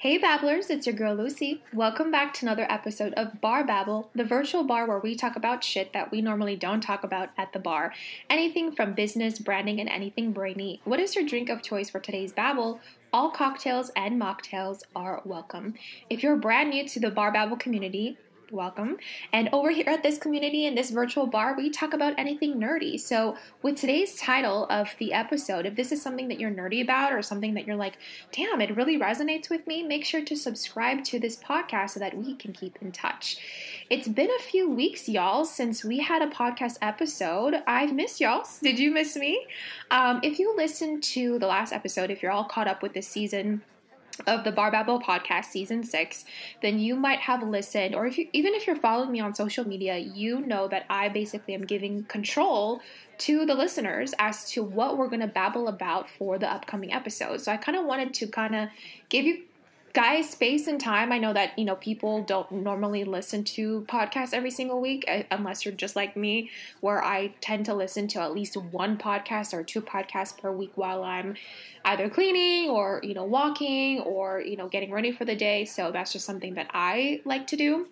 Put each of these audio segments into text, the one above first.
Hey Babblers, it's your girl Lucy. Welcome back to another episode of Bar Babble, the virtual bar where we talk about shit that we normally don't talk about at the bar. Anything from business, branding, and anything brainy. What is your drink of choice for today's babble? All cocktails and mocktails are welcome. If you're brand new to the Bar Babble community, welcome. And over here at this community in this virtual bar, we talk about anything nerdy. So, with today's title of the episode, if this is something that you're nerdy about or something that you're like, damn, it really resonates with me, make sure to subscribe to this podcast so that we can keep in touch. It's been a few weeks, y'all, since we had a podcast episode. I've missed y'all. Did you miss me? Um, if you listened to the last episode, if you're all caught up with this season, of the Bar podcast season six, then you might have listened, or if you even if you're following me on social media, you know that I basically am giving control to the listeners as to what we're going to babble about for the upcoming episode. So I kind of wanted to kind of give you guys space and time i know that you know people don't normally listen to podcasts every single week uh, unless you're just like me where i tend to listen to at least one podcast or two podcasts per week while i'm either cleaning or you know walking or you know getting ready for the day. So that's just something that i like to do.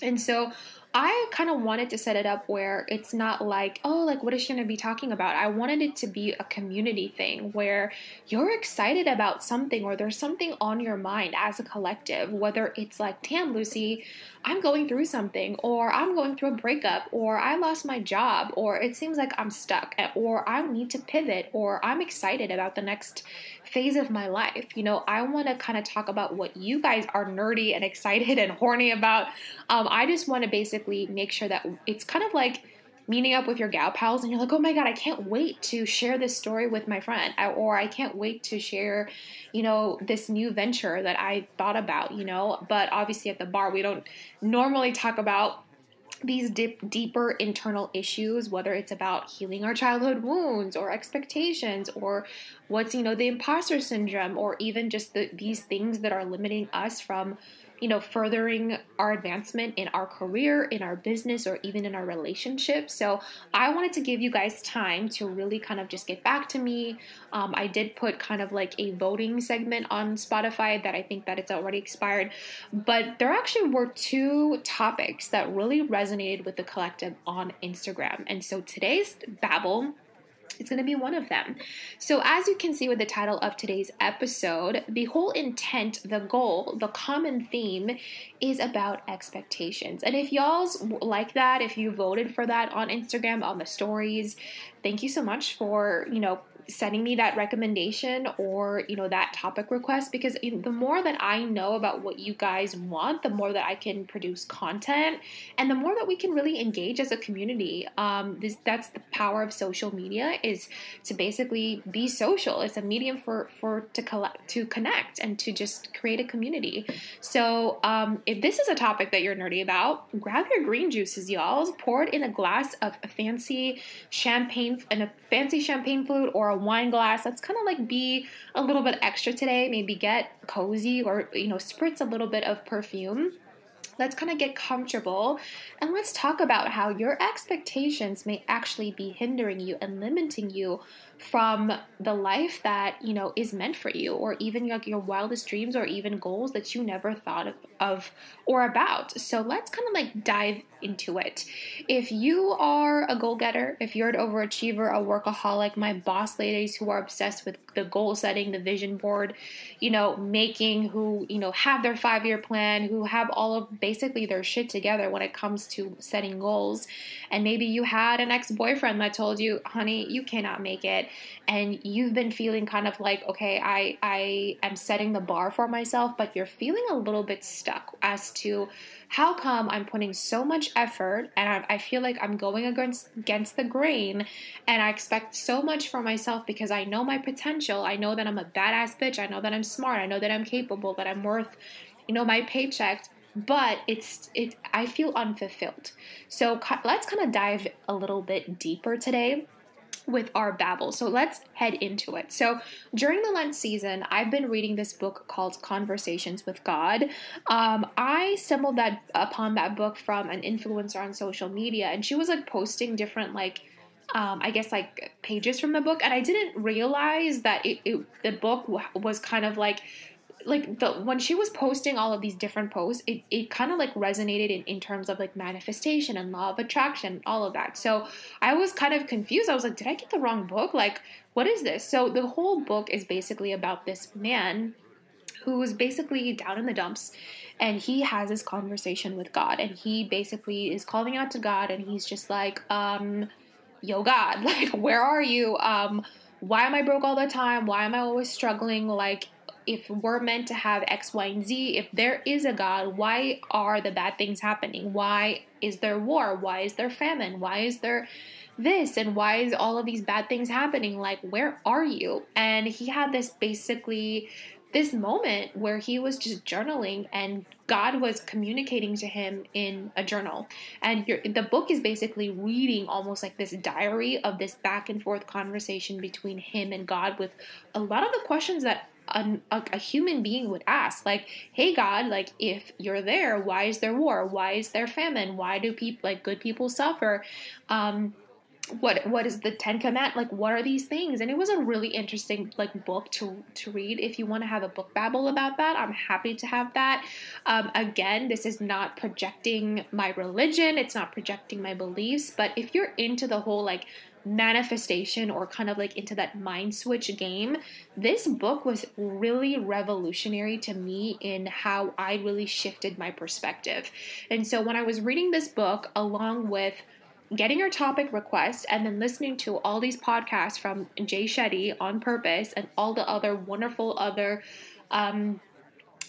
And so I kind of wanted to set it up where it's not like, oh, like what is she going to be talking about? I wanted it to be a community thing where you're excited about something or there's something on your mind as a collective, whether it's like, damn, Lucy, I'm going through something, or I'm going through a breakup, or I lost my job, or it seems like I'm stuck, or I need to pivot, or I'm excited about the next phase of my life. You know, I want to kind of talk about what you guys are nerdy and excited and horny about. Um, I just want to basically make sure that it's kind of like meeting up with your gal pals and you're like, oh my God, I can't wait to share this story with my friend. or I can't wait to share, you know, this new venture that I thought about, you know. But obviously at the bar, we don't normally talk about these dip, deeper internal issues whether it's about healing our childhood wounds or expectations or what's you know the imposter syndrome or even just the, these things that are limiting us from you know, furthering our advancement in our career, in our business, or even in our relationship. So I wanted to give you guys time to really kind of just get back to me. Um, I did put kind of like a voting segment on Spotify that I think that it's already expired, but there actually were two topics that really resonated with the collective on Instagram. And so today's babble it's going to be one of them. So, as you can see with the title of today's episode, the whole intent, the goal, the common theme is about expectations. And if y'all's like that, if you voted for that on Instagram, on the stories, thank you so much for, you know, sending me that recommendation or you know that topic request because the more that I know about what you guys want, the more that I can produce content and the more that we can really engage as a community. Um, this that's the power of social media is to basically be social. It's a medium for for to collect to connect and to just create a community. So um, if this is a topic that you're nerdy about, grab your green juices, y'all. Pour it in a glass of fancy champagne and a fancy champagne flute or a wine glass. Let's kind of like be a little bit extra today. Maybe get cozy or, you know, spritz a little bit of perfume. Let's kind of get comfortable and let's talk about how your expectations may actually be hindering you and limiting you from the life that you know is meant for you or even like your wildest dreams or even goals that you never thought of, of or about. So let's kind of like dive into it. If you are a goal-getter if you're an overachiever a workaholic my boss ladies who are obsessed with the goal setting the vision board you know making who you know have their five year plan who have all of basically their shit together when it comes to setting goals and maybe you had an ex-boyfriend that told you honey you cannot make it and you've been feeling kind of like okay i i am setting the bar for myself but you're feeling a little bit stuck as to how come i'm putting so much effort and i, I feel like i'm going against against the grain and i expect so much for myself because i know my potential. I know that i'm a badass bitch. I know that i'm smart. I know that i'm capable that i'm worth you know my paycheck but it's it i feel unfulfilled. So let's kind of dive a little bit deeper today with our babble. So let's head into it. So during the Lent season, I've been reading this book called Conversations with God. Um, I stumbled that upon that book from an influencer on social media, and she was like posting different like. Um, I guess like pages from the book, and I didn't realize that it, it the book was kind of like like the when she was posting all of these different posts, it, it kind of like resonated in, in terms of like manifestation and law of attraction, all of that. So I was kind of confused. I was like, did I get the wrong book? Like, what is this? So the whole book is basically about this man who's basically down in the dumps and he has this conversation with God and he basically is calling out to God and he's just like, um, yo God, like where are you? Um, why am I broke all the time? Why am I always struggling? Like if we're meant to have X, Y, and Z, if there is a God, why are the bad things happening? Why is there war? Why is there famine? Why is there this? And why is all of these bad things happening? Like, where are you? And he had this basically this moment where he was just journaling and God was communicating to him in a journal. And the book is basically reading almost like this diary of this back and forth conversation between him and God with a lot of the questions that a, a, human being would ask like hey god like if you're there why is there war? Why is there famine? Why do people like good people suffer? Um what what is the ten command like what are these things? And it was a really interesting like book to to read. If you want to have a book babble about that i'm happy to have that. Um, again this is not projecting my religion. It's not projecting my beliefs. But if you're into the whole like manifestation or kind of like into that mind switch game this book was really revolutionary to me in how i really shifted my perspective. And so when i was reading this book along with getting your topic request and then listening to all these podcasts from Jay Shetty on purpose and all the other wonderful other um,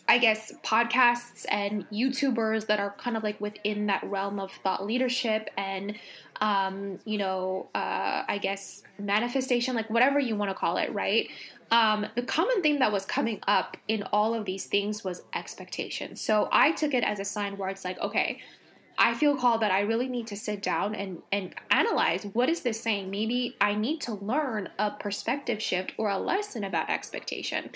I guess podcasts and YouTubers that are kind of like within that realm of thought leadership and um, you know, uh, I guess manifestation, like whatever you want to call it, right? Um, the common thing that was coming up in all of these things was expectation. So I took it as a sign where it's like, okay, I feel called that I really need to sit down and, and analyze what is this saying? Maybe I need to learn a perspective shift or a lesson about expectation.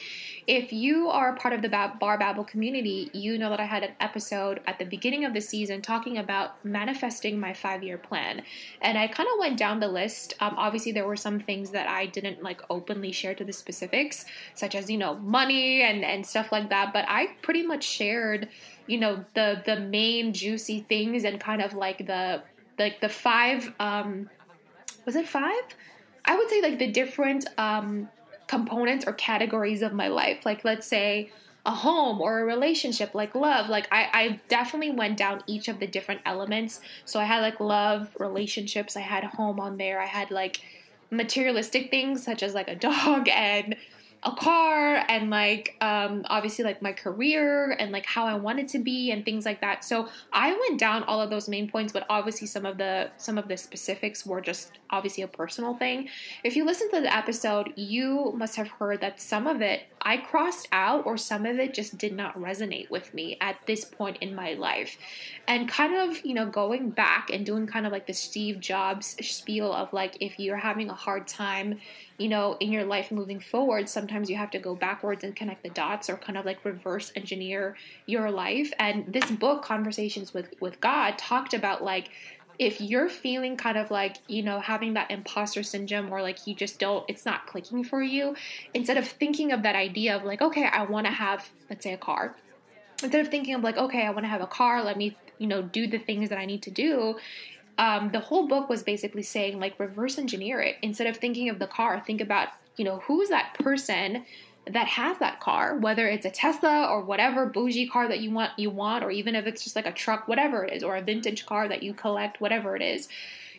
If you are part of the Bar Babble community, you know that I had an episode at the beginning of the season talking about manifesting my five year plan. And I kind of went down the list. Um, obviously, there were some things that I didn't like openly share to the specifics, such as, you know, money and, and stuff like that. But I pretty much shared you know the the main juicy things and kind of like the like the five um was it five? I would say like the different um components or categories of my life. Like let's say a home or a relationship like love. Like I, I definitely went down each of the different elements. So i had like love relationships i had home on there i had like materialistic things such as like a dog and a car and like um, obviously like my career and like how I wanted to be and things like that. So I went down all of those main points, but obviously some of the some of the specifics were just obviously a personal thing. If you listen to the episode, you must have heard that some of it I crossed out or some of it just did not resonate with me at this point in my life. And kind of, you know, going back and doing kind of like the Steve Jobs spiel of like if you're having a hard time you know, in your life moving forward, sometimes you have to go backwards and connect the dots or kind of like reverse engineer your life. And this book, Conversations with, with God, talked about like, if you're feeling kind of like, you know, having that imposter syndrome or like you just don't, it's not clicking for you, instead of thinking of that idea of like, okay, I want to have, let's say, a car, instead of thinking of like, okay, I want to have a car, let me, you know, do the things that I need to do, um, the whole book was basically saying like reverse engineer it. Instead of thinking of the car think about you know who's that person that has that car whether it's a tesla or whatever bougie car that you want you want or even if it's just like a truck whatever it is or a vintage car that you collect whatever it is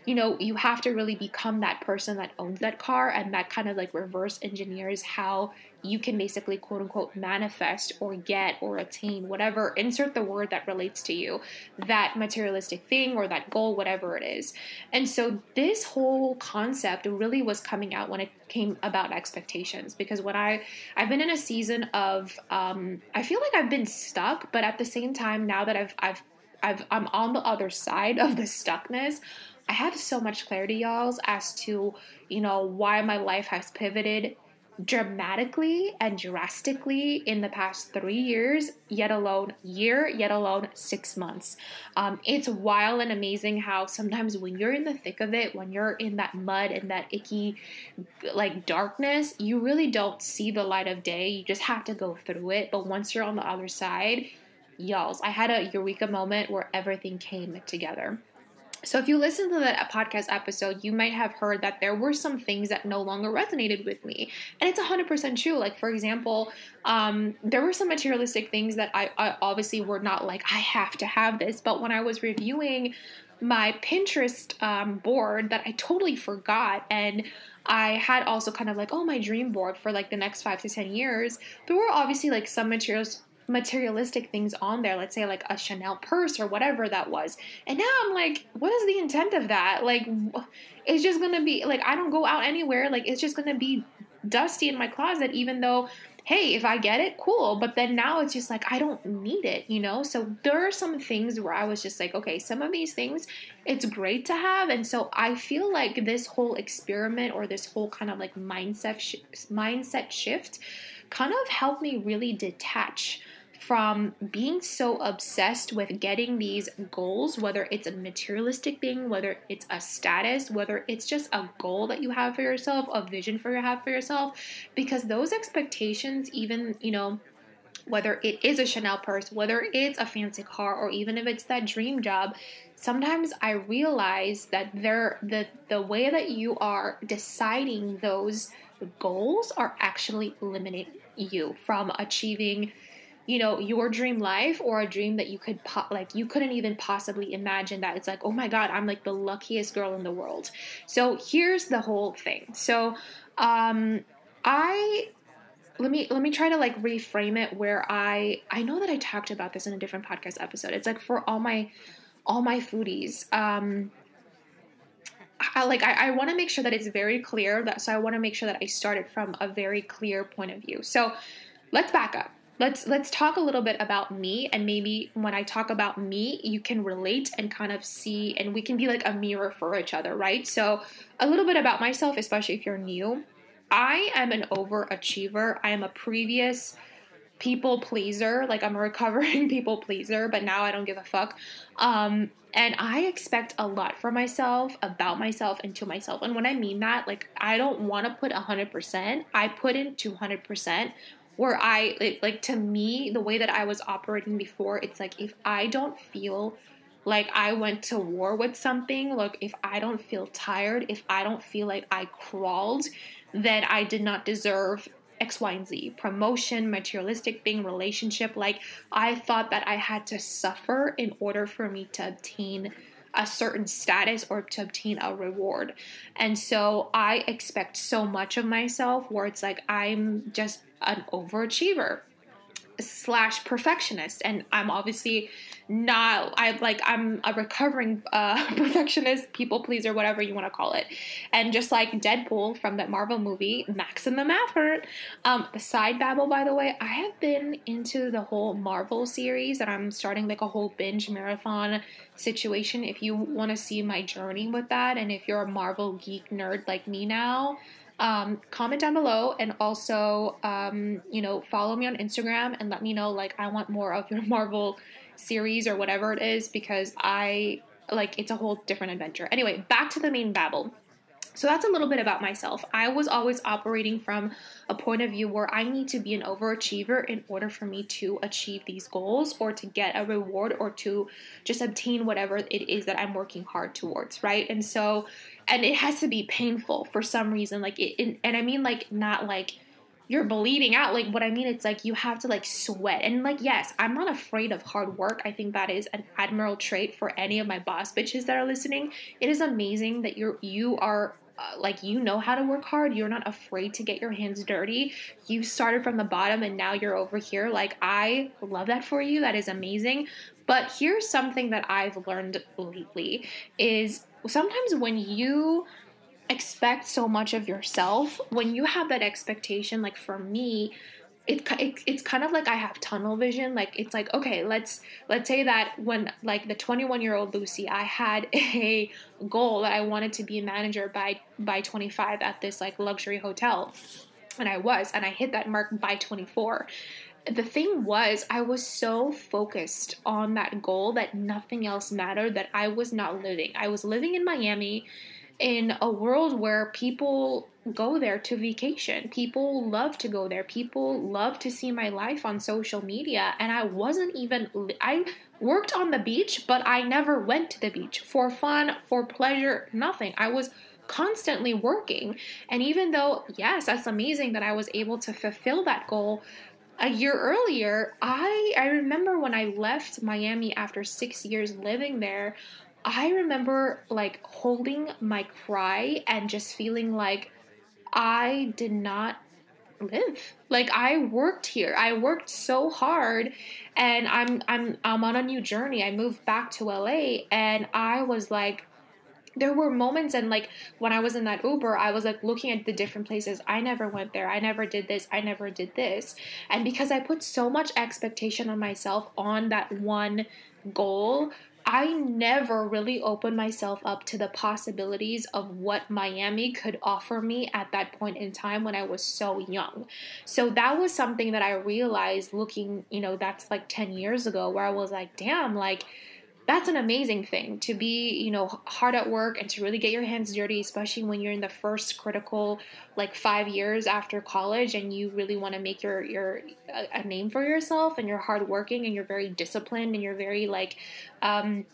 you know, you have to really become that person that owns that car and that kind of like reverse engineers how you can basically quote unquote manifest or get or attain whatever, insert the word that relates to you, that materialistic thing or that goal, whatever it is. And so this whole concept really was coming out when it came about expectations because when I I've been in a season of um, I feel like I've been stuck, but at the same time now that I've I've I've, I'm on the other side of the stuckness. I have so much clarity, y'all, as to, you know, why my life has pivoted dramatically and drastically in the past three years, yet alone year, yet alone six months. Um, it's wild and amazing how sometimes when you're in the thick of it, when you're in that mud and that icky, like darkness, you really don't see the light of day. You just have to go through it. But once you're on the other side, y'all, I had a eureka moment where everything came together. So, if you listen to that podcast episode, you might have heard that there were some things that no longer resonated with me. And it's 100% true. Like, for example, um, there were some materialistic things that I, I obviously were not like, I have to have this. But when I was reviewing my Pinterest um, board, that I totally forgot. And I had also kind of like, oh, my dream board for like the next five to 10 years. There were obviously like some materials materialistic things on there, let's say like a Chanel purse or whatever that was. And now I'm like, what is the intent of that? Like, it's just gonna be like, I don't go out anywhere. Like, it's just gonna be dusty in my closet, even though, hey, if I get it, cool. But then now it's just like, I don't need it, you know? So there are some things where I was just like, okay, some of these things, it's great to have. And so I feel like this whole experiment or this whole kind of like mindset, sh- mindset shift kind of helped me really detach from being so obsessed with getting these goals, whether it's a materialistic thing, whether it's a status, whether it's just a goal that you have for yourself, a vision for you have for yourself, because those expectations, even, you know, whether it is a Chanel purse, whether it's a fancy car, or even if it's that dream job, sometimes I realize that there the the way that you are deciding those goals are actually limiting you from achieving you know your dream life or a dream that you could po- like you couldn't even possibly imagine that it's like oh my god i'm like the luckiest girl in the world. So here's the whole thing. So um i let me let me try to like reframe it where i i know that i talked about this in a different podcast episode. It's like for all my all my foodies um I, like I, I want to make sure that it's very clear that so I want to make sure that I started from a very clear point of view. So let's back up let's let's talk a little bit about me and maybe when i talk about me you can relate and kind of see and we can be like a mirror for each other right? So a little bit about myself especially if you're new. I am an overachiever. I am a previous people pleaser. Like i'm a recovering people pleaser but now i don't give a fuck. Um and i expect a lot for myself about myself and to myself. And when i mean that like i don't want to put 100% i put in 200% where I like, like to me the way that I was operating before it's like if I don't feel like I went to war with something, like if I don't feel tired, if I don't feel like I crawled, then I did not deserve X, Y, and Z. Promotion, materialistic thing, relationship. Like I thought that I had to suffer in order for me to obtain a certain status or to obtain a reward. And so I expect so much of myself where it's like I'm just an overachiever slash perfectionist. And i'm obviously not i like i'm a recovering uh, perfectionist people pleaser whatever you want to call it. And just like deadpool from that marvel movie maximum effort um side babble by the way i have been into the whole marvel series and i'm starting like a whole binge marathon situation. If you want to see my journey with that and if you're a marvel geek nerd like me now um, comment down below and also um, you know follow me on instagram and let me know like i want more of your marvel series or whatever it is because i like it's a whole different adventure. Anyway back to the main babble so that's a little bit about myself. I was always operating from a point of view where I need to be an overachiever in order for me to achieve these goals or to get a reward or to just obtain whatever it is that I'm working hard towards, right? And so, and it has to be painful for some reason. Like, it, and I mean, like, not like, you're bleeding out. Like what I mean, it's like you have to like sweat. And like, yes, I'm not afraid of hard work. I think that is an admirable trait for any of my boss bitches that are listening. It is amazing that you're you are uh, like you know how to work hard. You're not afraid to get your hands dirty. You started from the bottom and now you're over here. Like i love that for you. That is amazing. But here's something that i've learned lately is sometimes when you expect so much of yourself when you have that expectation like for me it, it, it's kind of like I have tunnel vision. Like it's like okay, let's let's say that when like the 21 year old Lucy, I had a goal that I wanted to be a manager by by 25 at this like luxury hotel. And I was, and I hit that mark by 24 the thing was, I was so focused on that goal that nothing else mattered, that I was not living. I was living in Miami in a world where people go there to vacation. People love to go there. People love to see my life on social media. And I wasn't even, I worked on the beach, but I never went to the beach for fun, for pleasure, nothing. I was constantly working. And even though, yes, that's amazing that I was able to fulfill that goal, a year earlier, I I remember when I left Miami after 6 years living there, I remember like holding my cry and just feeling like I did not live. Like I worked here. I worked so hard and I'm I'm I'm on a new journey. I moved back to LA and I was like there were moments and like when I was in that Uber, I was like looking at the different places. I never went there. I never did this. I never did this. And because I put so much expectation on myself on that one goal, I never really opened myself up to the possibilities of what Miami could offer me at that point in time when I was so young. So that was something that I realized looking, you know, that's like 10 years ago where I was like, damn, like that's an amazing thing to be you know hard at work and to really get your hands dirty especially when you're in the first critical like five years after college and you really want to make your your a, name for yourself and you're hardworking and you're very disciplined and you're very like um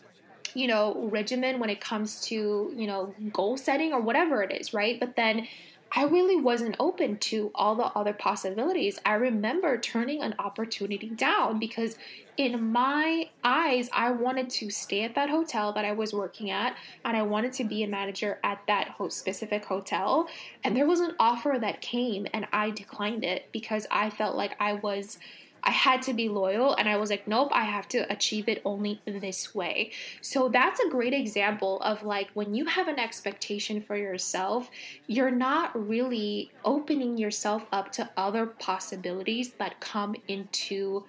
you know regimen when it comes to you know goal setting or whatever it is right? But then I really wasn't open to all the other possibilities. I remember turning an opportunity down because, in my eyes, I wanted to stay at that hotel that I was working at and I wanted to be a manager at that specific hotel. And there was an offer that came and I declined it because I felt like I was I had to be loyal and I was like, nope, I have to achieve it only this way. So that's a great example of like when you have an expectation for yourself, you're not really opening yourself up to other possibilities that come into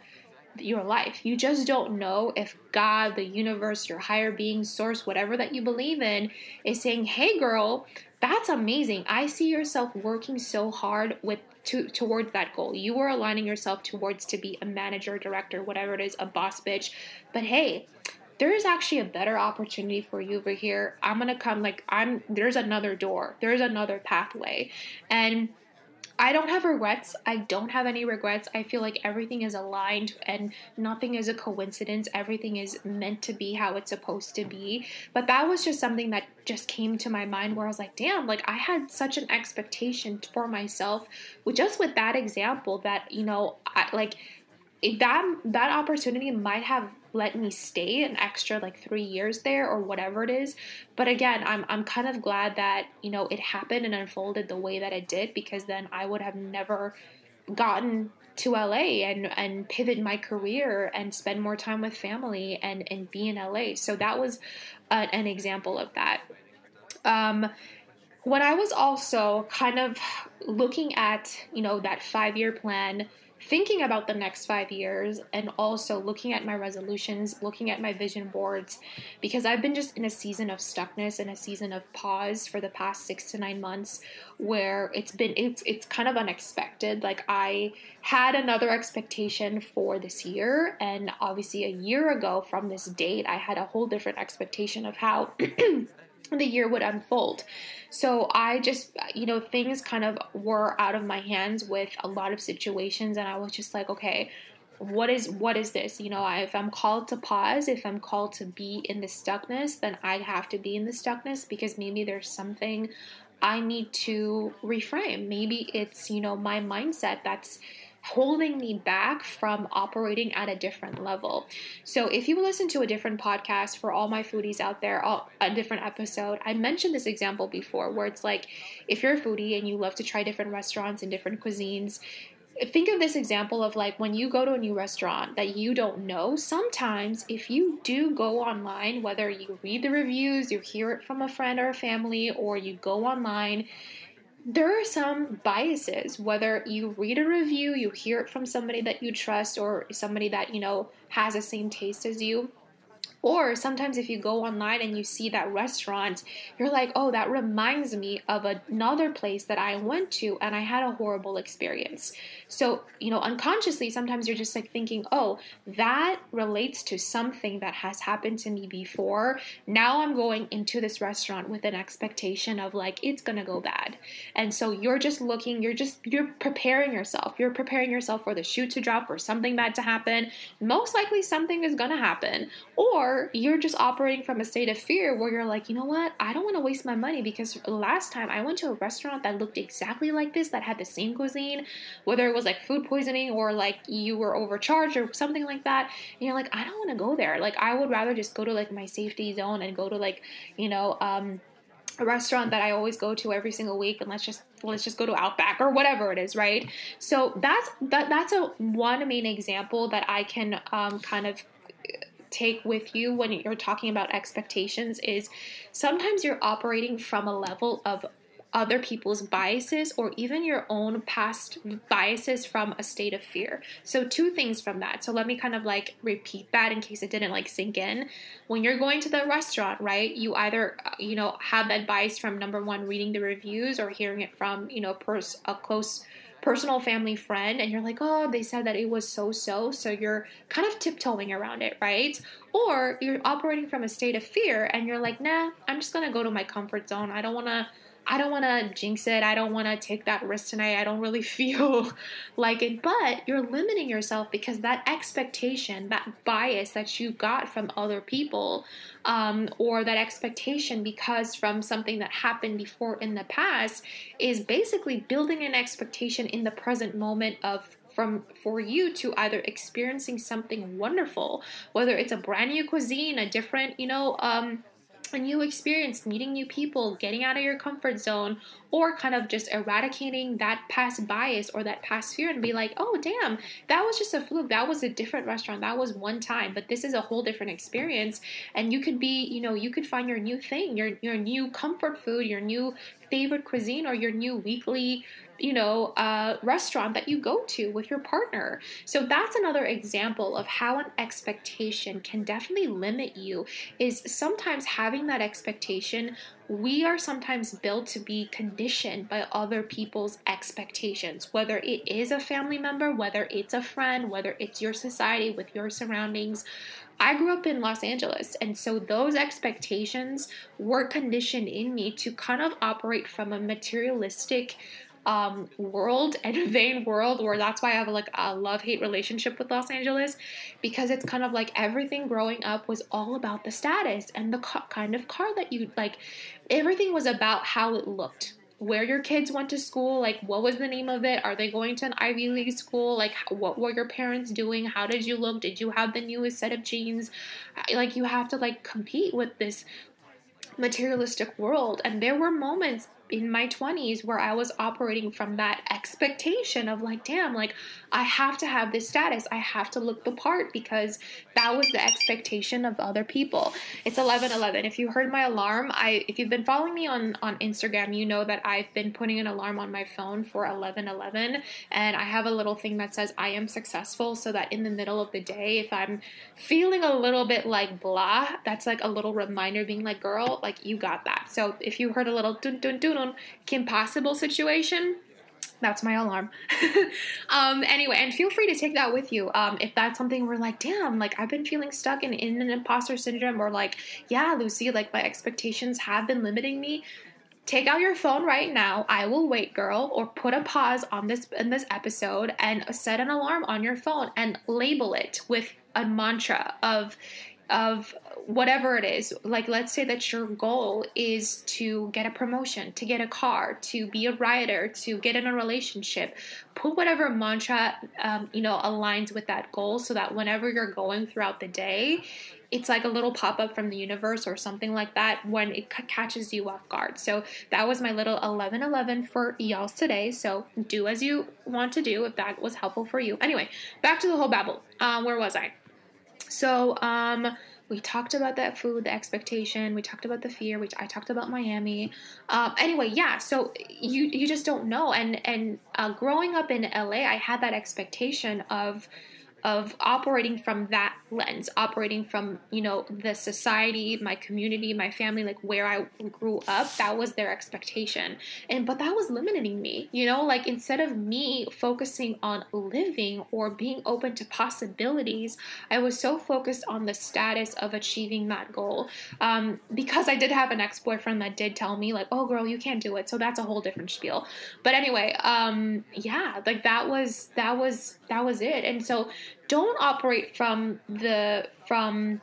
your life. You just don't know if God, the universe, your higher being, source, whatever that you believe in, is saying, hey, girl, that's amazing. I see yourself working so hard with to towards that goal. You are aligning yourself towards to be a manager, director, whatever it is, a boss bitch. But hey, there is actually a better opportunity for you over here. I'm gonna come like I'm there's another door, there's another pathway. And I don't have regrets. I don't have any regrets. I feel like everything is aligned and nothing is a coincidence. Everything is meant to be how it's supposed to be. But that was just something that just came to my mind where I was like, damn, like I had such an expectation for myself with just with that example that, you know, I, like that that opportunity might have let me stay an extra like three years there or whatever it is. But again, I'm I'm kind of glad that you know it happened and unfolded the way that it did because then I would have never gotten to LA and and pivot my career and spend more time with family and and be in LA. So that was a, an example of that. Um, when I was also kind of looking at you know that five year plan thinking about the next five years and also looking at my resolutions, looking at my vision boards, because I've been just in a season of stuckness and a season of pause for the past six to nine months where it's been it's it's kind of unexpected. Like I had another expectation for this year, and obviously a year ago from this date, I had a whole different expectation of how the year would unfold. So I just, you know, things kind of were out of my hands with a lot of situations, and I was just like, okay, what is what is this? You know, if I'm called to pause, if I'm called to be in the stuckness, then I have to be in the stuckness because maybe there's something I need to reframe. Maybe it's, you know, my mindset that's holding me back from operating at a different level. So, if you listen to a different podcast for all my foodies out there, all, a different episode, I mentioned this example before where it's like if you're a foodie and you love to try different restaurants and different cuisines, think of this example of like when you go to a new restaurant that you don't know sometimes if you do go online whether you read the reviews you hear it from a friend or a family or you go online there are some biases whether you read a review you hear it from somebody that you trust or somebody that you know has the same taste as you Or sometimes if you go online and you see that restaurant, you're like, oh, that reminds me of another place that I went to and I had a horrible experience. So, you know, unconsciously, sometimes you're just like thinking, oh, that relates to something that has happened to me before. Now I'm going into this restaurant with an expectation of like, it's gonna go bad. And so you're just looking, you're just, you're preparing yourself. You're preparing yourself for the shoe to drop, or something bad to happen. Most likely something is gonna happen. Or you're just operating from a state of fear where you're like, you know what? I don't want to waste my money because last time I went to a restaurant that looked exactly like this, that had the same cuisine, whether it was like food poisoning or like you were overcharged or something like that. And you're like, I don't want to go there. Like, I would rather just go to like my safety zone and go to like, you know, um, a restaurant that I always go to every single week and let's just let's just go to Outback or whatever it is, right? So that's that that's a one main example that I can um, kind of take with you when you're talking about expectations is sometimes you're operating from a level of other people's biases or even your own past biases from a state of fear. So two things from that. So let me kind of like repeat that in case it didn't like sink in. When you're going to the restaurant, right? You either uh, you know have bias from number 1 reading the reviews or hearing it from, you know, pers- a close personal family friend and you're like, oh, they said that it was so so, so you're kind of tiptoeing around it, right? Or you're operating from a state of fear and you're like, nah, I'm just gonna go to my comfort zone. I don't wanna I don't want to jinx it. I don't want to take that risk tonight. I don't really feel like it. But you're limiting yourself because that expectation, that bias that you got from other people, um, or that expectation because from something that happened before in the past, is basically building an expectation in the present moment of from for you to either experiencing something wonderful, whether it's a brand new cuisine, a different, you know, um, a new experience, meeting new people, getting out of your comfort zone, or kind of just eradicating that past bias or that past fear and be like, oh, damn, that was just a fluke. That was a different restaurant. That was one time, but this is a whole different experience. And you could be, you know, you could find your new thing, your, your new comfort food, your new favorite cuisine, or your new weekly you know, uh, restaurant that you go to with your partner. So that's another example of how an expectation can definitely limit you. Is sometimes having that expectation we are sometimes built to be conditioned by other people's expectations, whether it is a family member, whether it's a friend, whether it's your society with your surroundings. I grew up in Los Angeles, and so those expectations were conditioned in me to kind of operate from a materialistic um, world and vain world where that's why I have like a love hate relationship with Los Angeles because it's kind of like everything growing up was all about the status and the co- kind of car that you like. Everything was about how it looked. Where your kids went to school, like what was the name of it? Are they going to an Ivy League school? Like, what were your parents doing? How did you look? Did you have the newest set of jeans? Like, you have to like compete with this materialistic world. And there were moments in my 20s where I was operating from that expectation of like, damn, like I have to have this status. I have to look the part because that was the expectation of other people. It's 11:11. If you heard my alarm, I if you've been following me on on Instagram, you know that I've been putting an alarm on my phone for 11:11 and I have a little thing that says I am successful so that in the middle of the day if I'm feeling a little bit like blah, that's like a little reminder being like, "Girl, like you got that." So if you heard a little dun dun dun Kim Possible situation, that's my alarm. um, anyway, and feel free to take that with you. Um, if that's something we're like, damn, like I've been feeling stuck in, in an imposter syndrome, or like, yeah, Lucy, like my expectations have been limiting me. Take out your phone right now. I will wait, girl, or put a pause on this in this episode and set an alarm on your phone and label it with a mantra of of whatever it is like let's say that your goal is to get a promotion to get a car to be a writer to get in a relationship put whatever mantra um, you know aligns with that goal so that whenever you're going throughout the day it's like a little pop up from the universe or something like that when it c- catches you off guard. So that was my little 1111 for y'all today. So do as you want to do if that was helpful for you. Anyway, back to the whole babble. Um, where was I? So, um, we talked about that food, the expectation. We talked about the fear. Which I talked about Miami. Um, anyway, yeah. So you you just don't know. And and uh, growing up in LA, I had that expectation of of operating from that lens, operating from, you know, the society, my community, my family, like where I grew up, that was their expectation. And but that was limiting me, you know, like instead of me focusing on living or being open to possibilities, I was so focused on the status of achieving that goal. Um, because I did have an ex boyfriend that did tell me, like, oh, girl, you can't do it. So that's a whole different spiel. But anyway, um, yeah, like that was, that was, that was it. And so don't operate from the, from,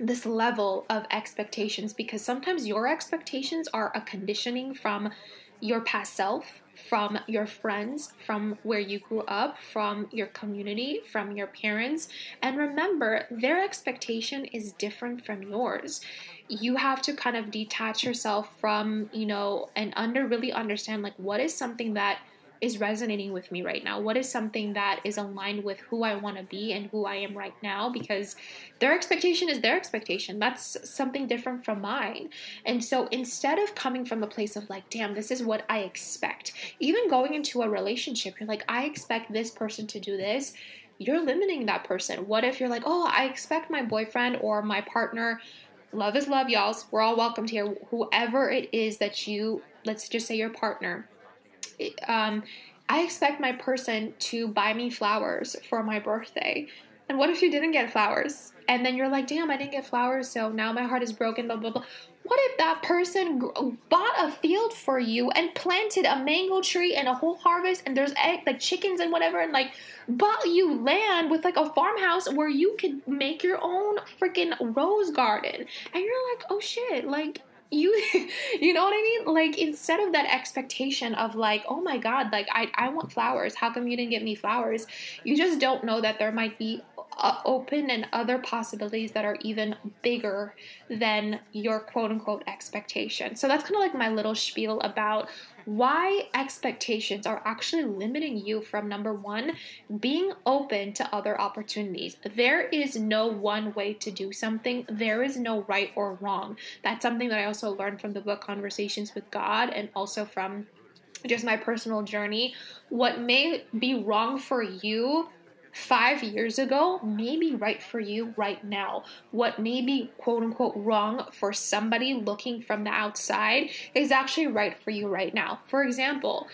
this level of expectations because sometimes your expectations are a conditioning from your past self from your friends, from where you grew up, from your community, from your parents. And remember, their expectation is different from yours. You have to kind of detach yourself from, you know, and under really understand like what is something that is resonating with me right now? What is something that is aligned with who I want to be and who I am right now? Because their expectation is their expectation. That's something different from mine. And so instead of coming from a place of like, damn, this is what I expect, even going into a relationship, you're like, I expect this person to do this you're limiting that person. What if you're like, oh, I expect my boyfriend or my partner, love is love, y'all. We're all welcomed here. Whoever it is that you, let's just say your partner, um, I expect my person to buy me flowers for my birthday. And what if you didn't get flowers? And then you're like, damn, I didn't get flowers, so now my heart is broken, blah, blah, blah. What if that person bought a field for you and planted a mango tree and a whole harvest and there's egg, like chickens and whatever, and like bought you land with like a farmhouse where you could make your own freaking rose garden? And you're like, oh shit, like you you know what i mean? Like instead of that expectation of like oh my god like i i want flowers. How come you didn't get me flowers? You just don't know that there might be Uh, open and other possibilities that are even bigger than your quote unquote expectation so that's kind of like my little spiel about why expectations are actually limiting you from number one, being open to other opportunities. There is no one way to do something, there is no right or wrong. That's something that I also learned from the book Conversations with God and also from just my personal journey. What may be wrong for you five years ago may be right for you right now. What may be quote unquote wrong for somebody looking from the outside is actually right for you right now. For example,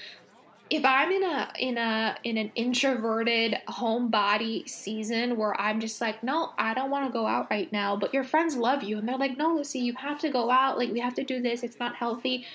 if I'm in a in a in an introverted homebody season where I'm just like, no, I don't want to go out right now, but your friends love you and they're like, no, Lucy, you have to go out. Like we have to do this. It's not healthy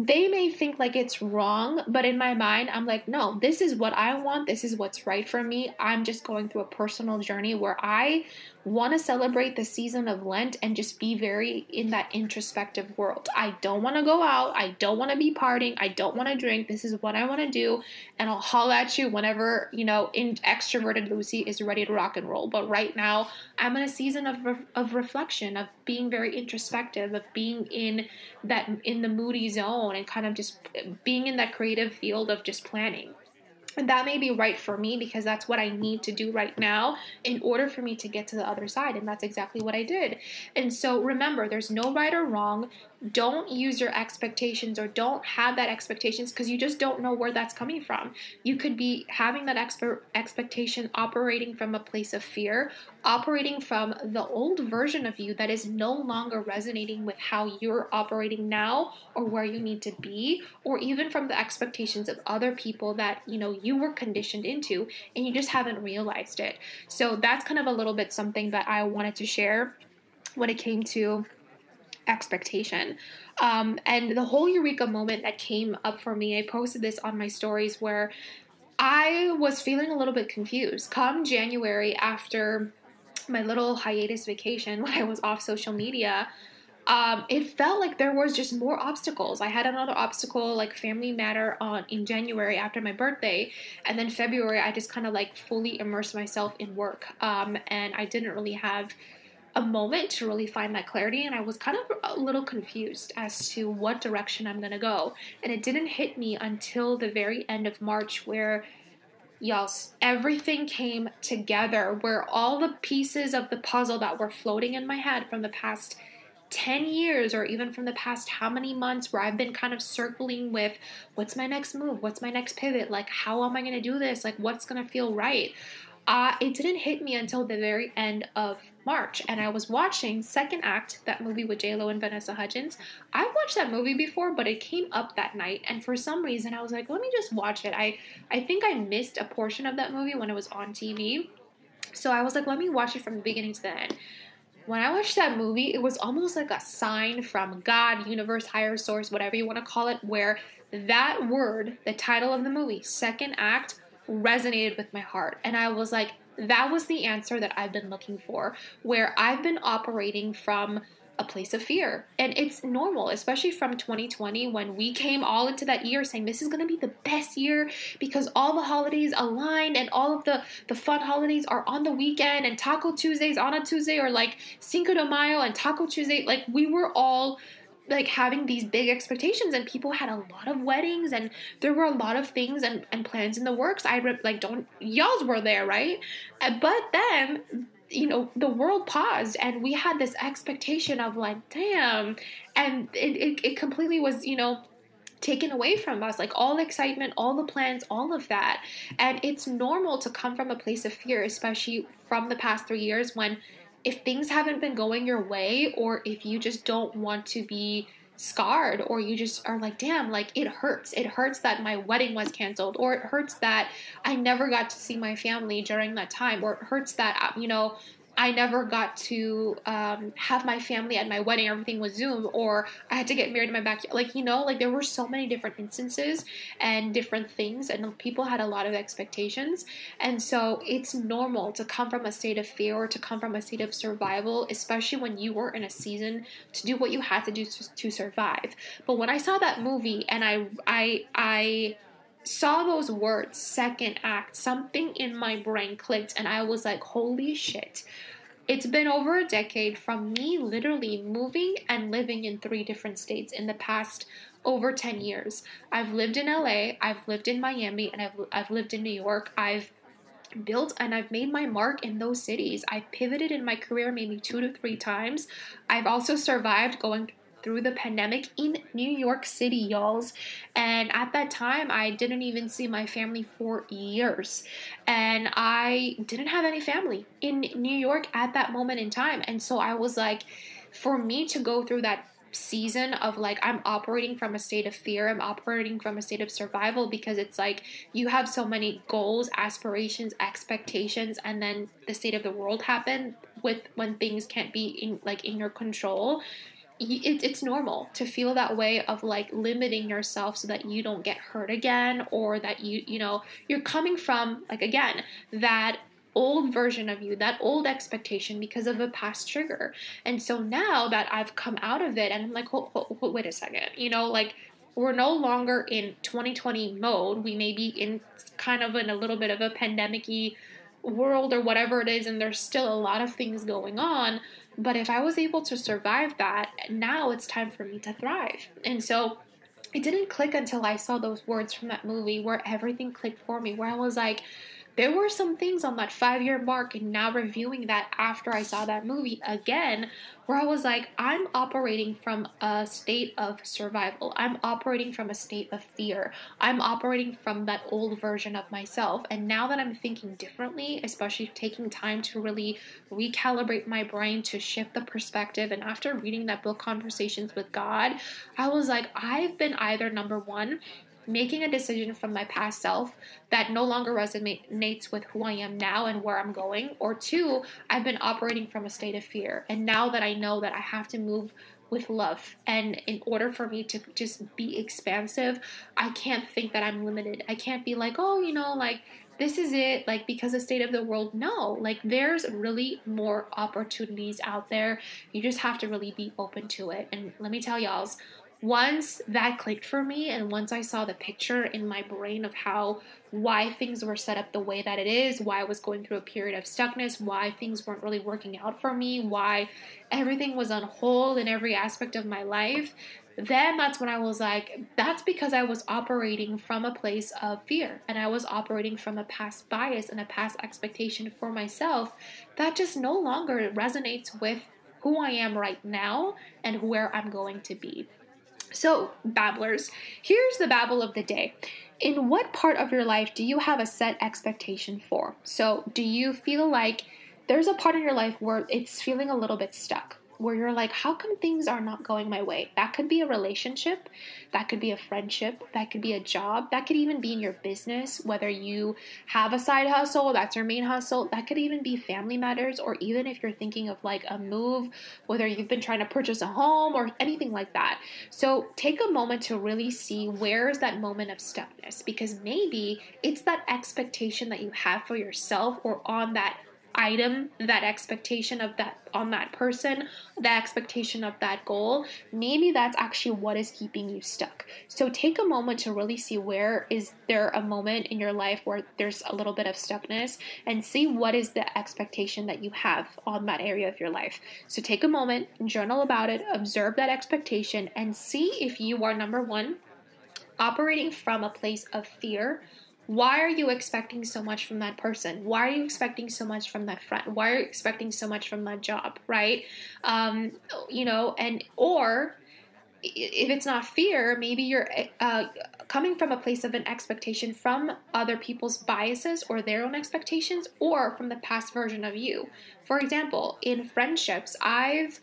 they may think like it's wrong, but in my mind, I'm like, no, this is what I want. This is what's right for me. I'm just going through a personal journey where I want to celebrate the season of Lent and just be very in that introspective world. I don't want to go out. I don't want to be partying. I don't want to drink. This is what I want to do. And I'll holler at you whenever, you know, in extroverted Lucy is ready to rock and roll. But right now, I'm in a season of, re- of reflection, of being very introspective, of being in that, in the moody zone and kind of just being in that creative field of just planning. And that may be right for me because that's what I need to do right now in order for me to get to the other side. And that's exactly what I did. And so remember, there's no right or wrong don't use your expectations or don't have that expectations because you just don't know where that's coming from. You could be having that expectation operating from a place of fear, operating from the old version of you that is no longer resonating with how you're operating now or where you need to be, or even from the expectations of other people that, you know, you were conditioned into and you just haven't realized it. So that's kind of a little bit something that I wanted to share when it came to expectation. Um, and the whole eureka moment that came up for me, I posted this on my stories where I was feeling a little bit confused. Come January, after my little hiatus vacation when I was off social media, um, it felt like there was just more obstacles. I had another obstacle, like family matter, on in January after my birthday, and then February I just kind of like fully immersed myself in work, um, and I didn't really have a moment to really find that clarity and I was kind of a little confused as to what direction I'm going to go. And it didn't hit me until the very end of March where y'all everything came together where all the pieces of the puzzle that were floating in my head from the past 10 years or even from the past how many months where I've been kind of circling with what's my next move? What's my next pivot? Like how am I going to do this? Like what's going to feel right? Uh, it didn't hit me until the very end of March. And I was watching Second Act, that movie with J-Lo and Vanessa Hudgens. I've watched that movie before, but it came up that night. And for some reason, I was like, let me just watch it. I, I think I missed a portion of that movie when it was on TV. So I was like, let me watch it from the beginning to the end when I watched that movie, it was almost like a sign from God, universe, higher source, whatever you want to call it, where that word, the title of the movie, second act, resonated with my heart. And I was like, that was the answer that I've been looking for, where I've been operating from a place of fear. And it's normal, especially from 2020 when we came all into that year saying this is going to be the best year because all the holidays align and all of the, the fun holidays are on the weekend and Taco Tuesdays on a Tuesday or like Cinco de Mayo and Taco Tuesday. Like we were all like having these big expectations and people had a lot of weddings and there were a lot of things and, and plans in the works. I like don't y'all's were there right? But then you know the world paused and we had this expectation of like damn and it, it, it completely was you know taken away from us like all excitement all the plans all of that. And it's normal to come from a place of fear especially from the past three years when if things haven't been going your way or if you just don't want to be scarred or you just are like damn like it hurts. It hurts that my wedding was canceled or it hurts that i never got to see my family during that time or it hurts that uh, you know I never got to um, have my family at my wedding. Everything was Zoom, or I had to get married in my backyard. Like, you know, like there were so many different instances and different things, and people had a lot of expectations. And so it's normal to come from a state of fear or to come from a state of survival, especially when you were in a season to do what you had to do to, to survive. But when I saw that movie and I, I, I, saw those words, second act, something in my brain clicked, and I was like, holy shit. It's been over a decade from me literally moving and living in three different states in the past over 10 years. I've lived in LA, I've lived in Miami, and I've, I've lived in New York. I've built and I've made my mark in those cities. I've pivoted in my career maybe two to three times. I've also survived going through the pandemic in New York City, y'alls. And at that time, I didn't even see my family for years. And I didn't have any family in New York at that moment in time. And so I was like, for me to go through that season of like I'm operating from a state of fear, I'm operating from a state of survival because it's like you have so many goals, aspirations, expectations and then the state of the world happen with when things can't be in like in your control it, it's normal to feel that way of like limiting yourself so that you don't get hurt again or that you you know you're coming from like again that old version of you that old expectation because of a past trigger. And so now that i've come out of it and i'm like wait a second you know like we're no longer in 2020 mode. We may be in kind of in a little bit of a pandemic world or whatever it is and there's still a lot of things going on but if I was able to survive that, now it's time for me to thrive. And so it didn't click until I saw those words from that movie where everything clicked for me, where I was like, there were some things on that five year mark, and now reviewing that after I saw that movie again, where I was like, I'm operating from a state of survival. I'm operating from a state of fear. I'm operating from that old version of myself. And now that I'm thinking differently, especially taking time to really recalibrate my brain to shift the perspective, and after reading that book, Conversations with God, I was like, I've been either number one, making a decision from my past self that no longer resonates with who I am now and where I'm going, or two, I've been operating from a state of fear. And now that I know that I have to move with love, and in order for me to just be expansive, I can't think that I'm limited. I can't be like, oh, you know, like this is it like because the state of the world no like there's really more opportunities out there you just have to really be open to it and let me tell y'all once that clicked for me and once I saw the picture in my brain of how why things were set up the way that it is, why I was going through a period of stuckness, why things weren't really working out for me, why everything was on hold in every aspect of my life, then that's when I was like, that's because I was operating from a place of fear and I was operating from a past bias and a past expectation for myself that just no longer resonates with who I am right now and where I'm going to be. So, babblers, here's the babble of the day. in what part of your life do you have a set expectation for? So, do you feel like there's a part in your life where it's feeling a little bit stuck? Where you're like, how come things are not going my way? That could be a relationship, that could be a friendship, that could be a job, that could even be in your business, whether you have a side hustle, that's your main hustle, that could even be family matters, or even if you're thinking of like a move, whether you've been trying to purchase a home or anything like that. So take a moment to really see where is that moment of stuckness because maybe it's that expectation that you have for yourself or on that item, that expectation of that on that person, the expectation of that goal, maybe that's actually what is keeping you stuck. So take a moment to really see where is there a moment in your life where there's a little bit of stuckness and see what is the expectation that you have on that area of your life. So take a moment, journal about it, observe that expectation and see if you are number 1 operating from a place of fear why are you expecting so much from that person? Why are you expecting so much from that friend? Why are you expecting so much from that job, right? Um, you know, and or if it's not fear, maybe you're uh, coming from a place of an expectation from other people's biases or their own expectations or from the past version of you. For example, in friendships, I've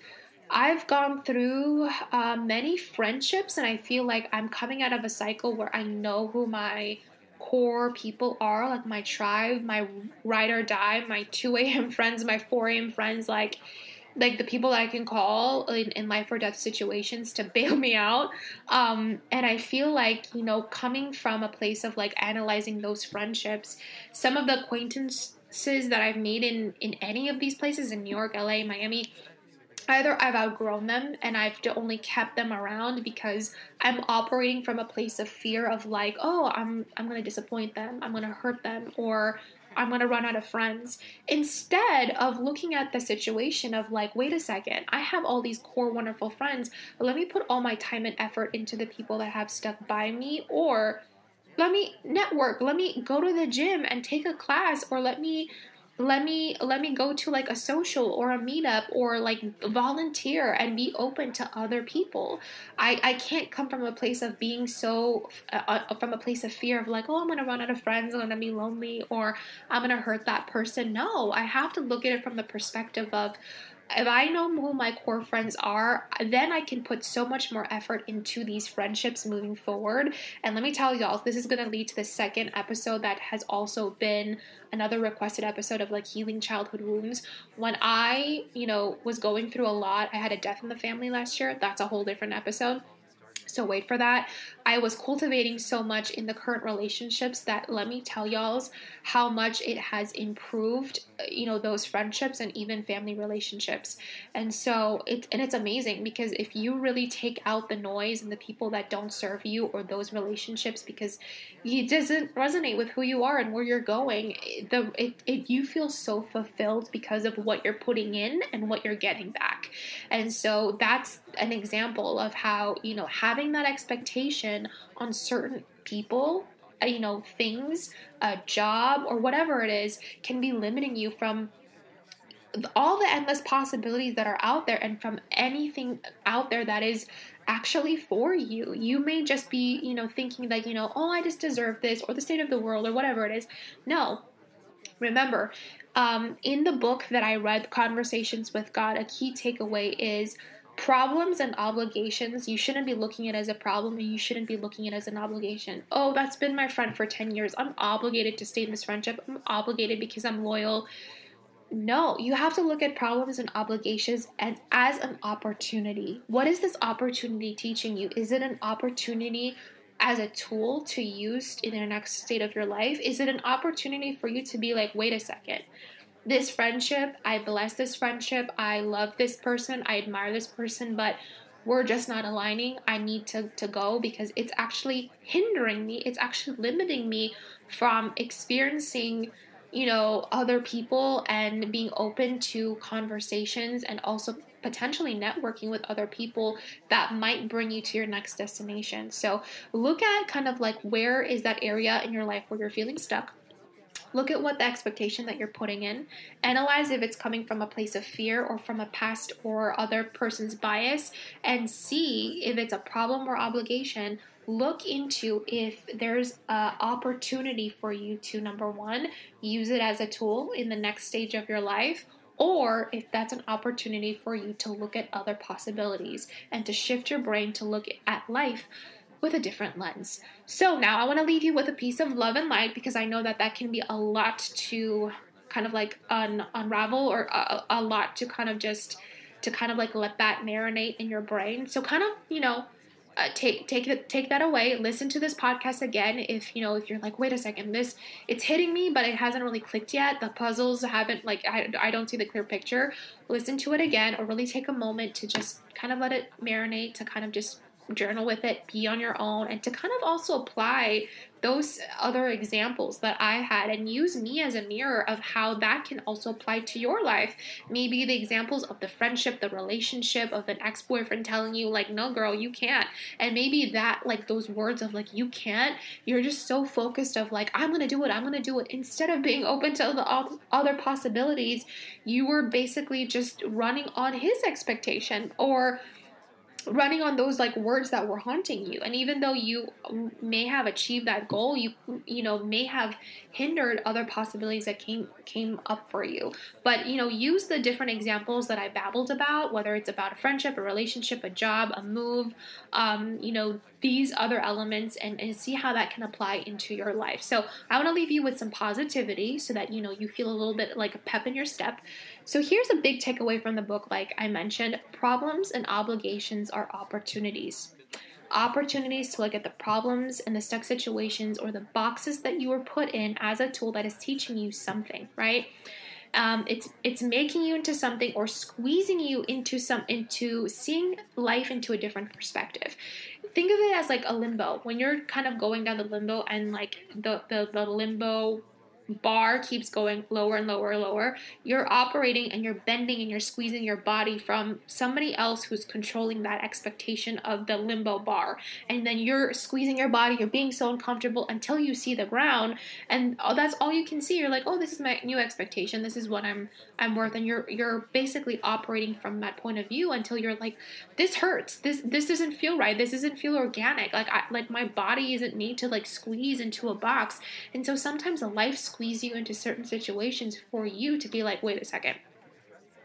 I've gone through uh, many friendships and I feel like I'm coming out of a cycle where I know who my core people are, like my tribe, my ride or die, my 2 a.m. friends, my 4 a.m. friends, like like the people that I can call in, in life or death situations to bail me out. Um, and I feel like, you know, coming from a place of like analyzing those friendships, some of the acquaintances that I've made in, in any of these places in New York, LA, Miami, either I've outgrown them and I've only kept them around because I'm operating from a place of fear of like, oh, I'm I'm going to disappoint them, I'm going to hurt them or I'm going to run out of friends instead of looking at the situation of like, wait a second, I have all these core wonderful friends. Let me put all my time and effort into the people that have stuck by me or let me network, let me go to the gym and take a class or let me let me let me go to like a social or a meetup or like volunteer and be open to other people. I i can't come from a place of being so uh, uh, from a place of fear of like oh i'm gonna run out of friends i'm gonna be lonely or i'm gonna hurt that person. No i have to look at it from the perspective of if I know who my core friends are, then I can put so much more effort into these friendships moving forward. And let me tell y'all, this is going to lead to the second episode that has also been another requested episode of like healing childhood wounds. When I, you know, was going through a lot, I had a death in the family last year. That's a whole different episode. So wait for that. I was cultivating so much in the current relationships that let me tell y'all how much it has improved, you know, those friendships and even family relationships. And so it's and it's amazing because if you really take out the noise and the people that don't serve you or those relationships because it doesn't resonate with who you are and where you're going, the it, it you feel so fulfilled because of what you're putting in and what you're getting back. And so that's an example of how, you know, having that expectation on certain people, uh, you know, things, a job, or whatever it is, can be limiting you from all the endless possibilities that are out there and from anything out there that is actually for you. You may just be, you know, thinking that, you know, oh, I just deserve this or the state of the world or whatever it is. No. Remember, um, in the book that I read, Conversations with God, a key takeaway is problems and obligations, you shouldn't be looking at it as a problem and you shouldn't be looking at it as an obligation. Oh, that's been my friend for 10 years. I'm obligated to stay in this friendship. I'm obligated because I'm loyal. No, you have to look at problems and obligations and as an opportunity. What is this opportunity teaching you? Is it an opportunity as a tool to use in the next state of your life? Is it an opportunity for you to be like, wait a second, this friendship, I bless this friendship, I love this person, I admire this person, but we're just not aligning. I need to, to go because it's actually hindering me, it's actually limiting me from experiencing you know other people and being open to conversations and also potentially networking with other people that might bring you to your next destination. So look at kind of like where is that area in your life where you're feeling stuck look at what the expectation that you're putting in, analyze if it's coming from a place of fear or from a past or other person's bias, and see if it's a problem or obligation. Look into if there's an opportunity for you to, number one, use it as a tool in the next stage of your life, or if that's an opportunity for you to look at other possibilities and to shift your brain to look at life with a different lens. So now I want to leave you with a piece of love and light because I know that that can be a lot to kind of like un- unravel or a, a lot to kind of just to kind of like let that marinate in your brain. So kind of, you know, uh, take take take that away. Listen to this podcast again if you know if you're like, wait a second, this it's hitting me, but it hasn't really clicked yet. The puzzles haven't like I, I don't see the clear picture. Listen to it again, or really take a moment to just kind of let it marinate, to kind of just journal with it, be on your own, and to kind of also apply those other examples that I had and use me as a mirror of how that can also apply to your life. Maybe the examples of the friendship, the relationship of an ex boyfriend telling you, like, no, girl, you can't. And maybe that, like, those words of, like, you can't, you're just so focused of, like, I'm gonna do it, I'm gonna do it. Instead of being open to the other possibilities, you were basically just running on his expectation or running on those like words that were haunting you. And even though you may have achieved that goal you you know may have hindered other possibilities that came came up for you. But you know use the different examples that i babbled about whether it's about a friendship a relationship a job a move um, you know these other elements and, and see how that can apply into your life. So i want to leave you with some positivity so that you know you feel a little bit like a pep in your step so here's a big takeaway from the book, like I mentioned problems and obligations are opportunities. Opportunities to look at the problems and the stuck situations or the boxes that you were put in as a tool that is teaching you something, right? Um, it's it's making you into something or squeezing you into some into seeing life into a different perspective. Think of it as like a limbo. When you're kind of going down the limbo and like the the, the limbo bar keeps going lower and lower and lower, you're operating and you're bending and you're squeezing your body from somebody else who's controlling that expectation of the limbo bar. And then you're squeezing your body, you're being so uncomfortable until you see the ground and uh, that's all you can see. You're like, "Oh, this is my new expectation. This is what I'm I'm worth." And you're you're basically operating from that point of view until you're like, "This hurts. This this doesn't feel right. This doesn't feel organic. Like I like my body isn't made to like squeeze into a box." And so sometimes a life squeeze you into certain situations for you to be like, wait a second.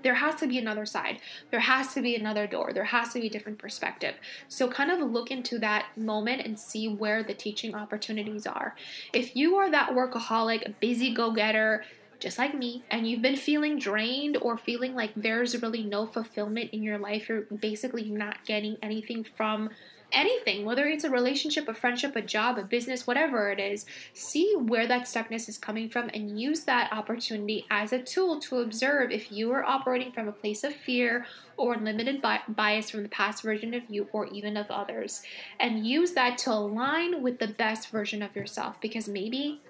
There has to be another side. There has to be another door. There has to be a different perspective. So, kind of look into that moment and see where the teaching opportunities are. If you are that workaholic, busy go getter, just like me, and you've been feeling drained or feeling like there's really no fulfillment in your life, you're basically not getting anything from anything, whether it's a relationship, a friendship, a job, a business, whatever it is, see where that stuckness is coming from and use that opportunity as a tool to observe if you are operating from a place of fear or limited bi- bias from the past version of you or even of others. And use that to align with the best version of yourself because maybe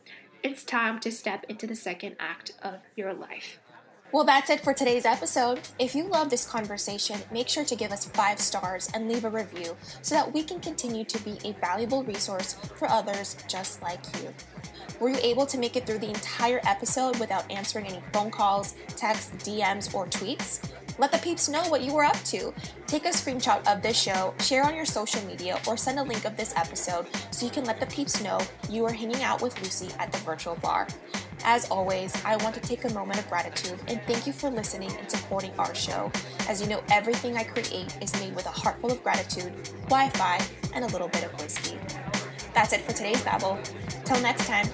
it's time to step into the second act of your life. Well, that's it for today's episode. If you love this conversation, make sure to give us five stars and leave a review so that we can continue to be a valuable resource for others just like you. Were you able to make it through the entire episode without answering any phone calls, texts, DMs, or tweets? Let the peeps know what you were up to. Take a screenshot of this show, share on your social media, or send a link of this episode so you can let the peeps know you are hanging out with Lucy at the virtual bar. As always, I want to take a moment of gratitude and thank you for listening and supporting our show. As you know, everything I create is made with a heart full of gratitude, Wi Fi, and a little bit of whiskey. That's it for today's babble. Till next time,